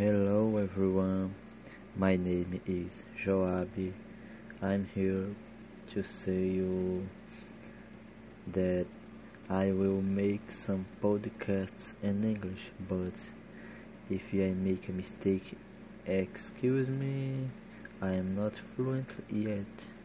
Hello everyone, my name is Joab. I'm here to say you that I will make some podcasts in English, but if I make a mistake, excuse me, I am not fluent yet.